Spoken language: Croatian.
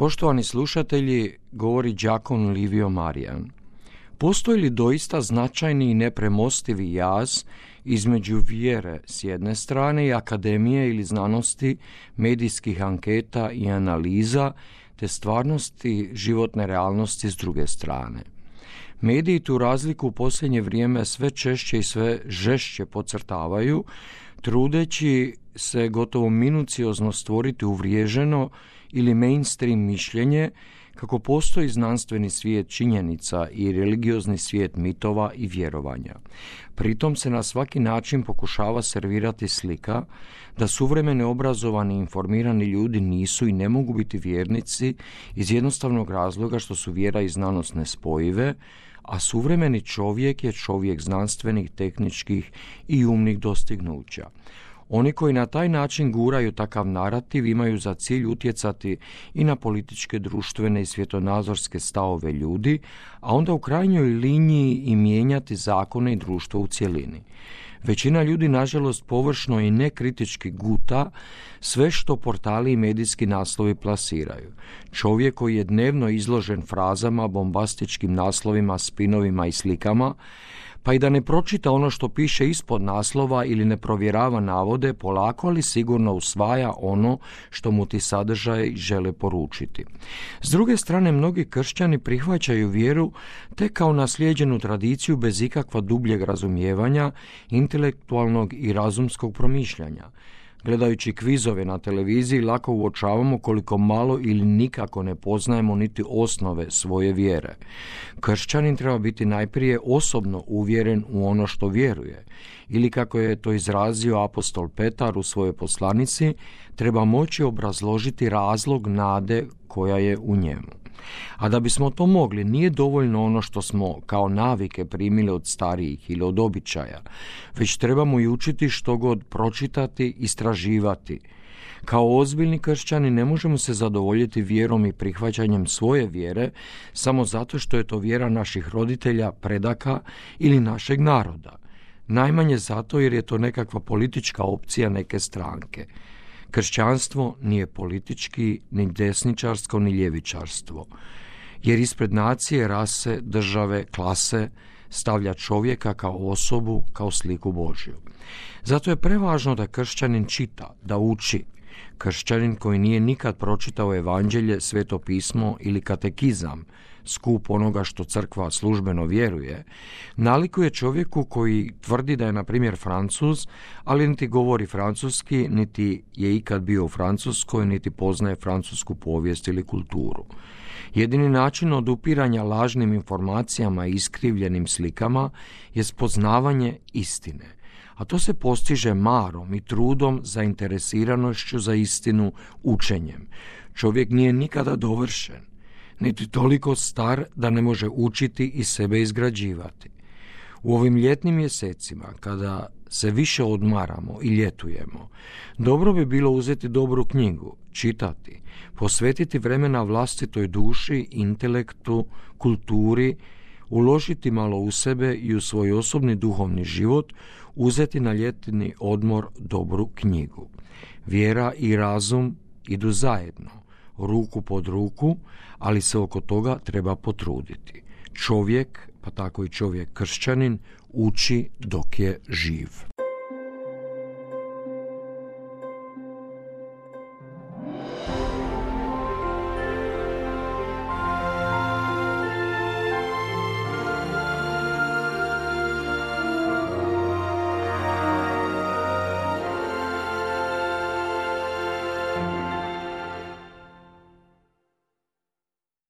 Poštovani slušatelji, govori đakon Livio Marijan. Postoji li doista značajni i nepremostivi jaz između vjere s jedne strane i akademije ili znanosti, medijskih anketa i analiza, te stvarnosti životne realnosti s druge strane? Mediji tu razliku u posljednje vrijeme sve češće i sve žešće podcrtavaju, trudeći se gotovo minuciozno stvoriti uvriježeno ili mainstream mišljenje kako postoji znanstveni svijet činjenica i religiozni svijet mitova i vjerovanja. Pritom se na svaki način pokušava servirati slika da suvremene obrazovani i informirani ljudi nisu i ne mogu biti vjernici iz jednostavnog razloga što su vjera i znanost nespojive, a suvremeni čovjek je čovjek znanstvenih, tehničkih i umnih dostignuća. Oni koji na taj način guraju takav narativ imaju za cilj utjecati i na političke, društvene i svjetonazorske stavove ljudi, a onda u krajnjoj liniji i mijenjati zakone i društvo u cjelini. Većina ljudi, nažalost, površno i nekritički guta sve što portali i medijski naslovi plasiraju. Čovjek koji je dnevno izložen frazama, bombastičkim naslovima, spinovima i slikama, pa i da ne pročita ono što piše ispod naslova ili ne provjerava navode, polako ali sigurno usvaja ono što mu ti sadržaj žele poručiti. S druge strane, mnogi kršćani prihvaćaju vjeru te kao naslijeđenu tradiciju bez ikakva dubljeg razumijevanja, intelektualnog i razumskog promišljanja. Gledajući kvizove na televiziji lako uočavamo koliko malo ili nikako ne poznajemo niti osnove svoje vjere. Kršćanin treba biti najprije osobno uvjeren u ono što vjeruje ili kako je to izrazio apostol Petar u svojoj poslanici, treba moći obrazložiti razlog nade koja je u njemu. A da bismo to mogli, nije dovoljno ono što smo kao navike primili od starijih ili od običaja, već trebamo i učiti što god pročitati, istraživati. Kao ozbiljni kršćani ne možemo se zadovoljiti vjerom i prihvaćanjem svoje vjere samo zato što je to vjera naših roditelja, predaka ili našeg naroda. Najmanje zato jer je to nekakva politička opcija neke stranke. Kršćanstvo nije politički, ni desničarsko, ni ljevičarstvo, jer ispred nacije, rase, države, klase stavlja čovjeka kao osobu, kao sliku Božju. Zato je prevažno da kršćanin čita, da uči. Kršćanin koji nije nikad pročitao evanđelje, sveto pismo ili katekizam, skup onoga što crkva službeno vjeruje, nalikuje čovjeku koji tvrdi da je na primjer Francuz, ali niti govori francuski, niti je ikad bio u Francuskoj, niti poznaje francusku povijest ili kulturu. Jedini način odupiranja lažnim informacijama i iskrivljenim slikama je spoznavanje istine, a to se postiže marom i trudom zainteresiranošću za istinu učenjem. Čovjek nije nikada dovršen, niti toliko star da ne može učiti i sebe izgrađivati. U ovim ljetnim mjesecima, kada se više odmaramo i ljetujemo, dobro bi bilo uzeti dobru knjigu, čitati, posvetiti vremena vlastitoj duši, intelektu, kulturi, uložiti malo u sebe i u svoj osobni duhovni život, uzeti na ljetni odmor dobru knjigu. Vjera i razum idu zajedno ruku pod ruku, ali se oko toga treba potruditi. Čovjek, pa tako i čovjek kršćanin, uči dok je živ.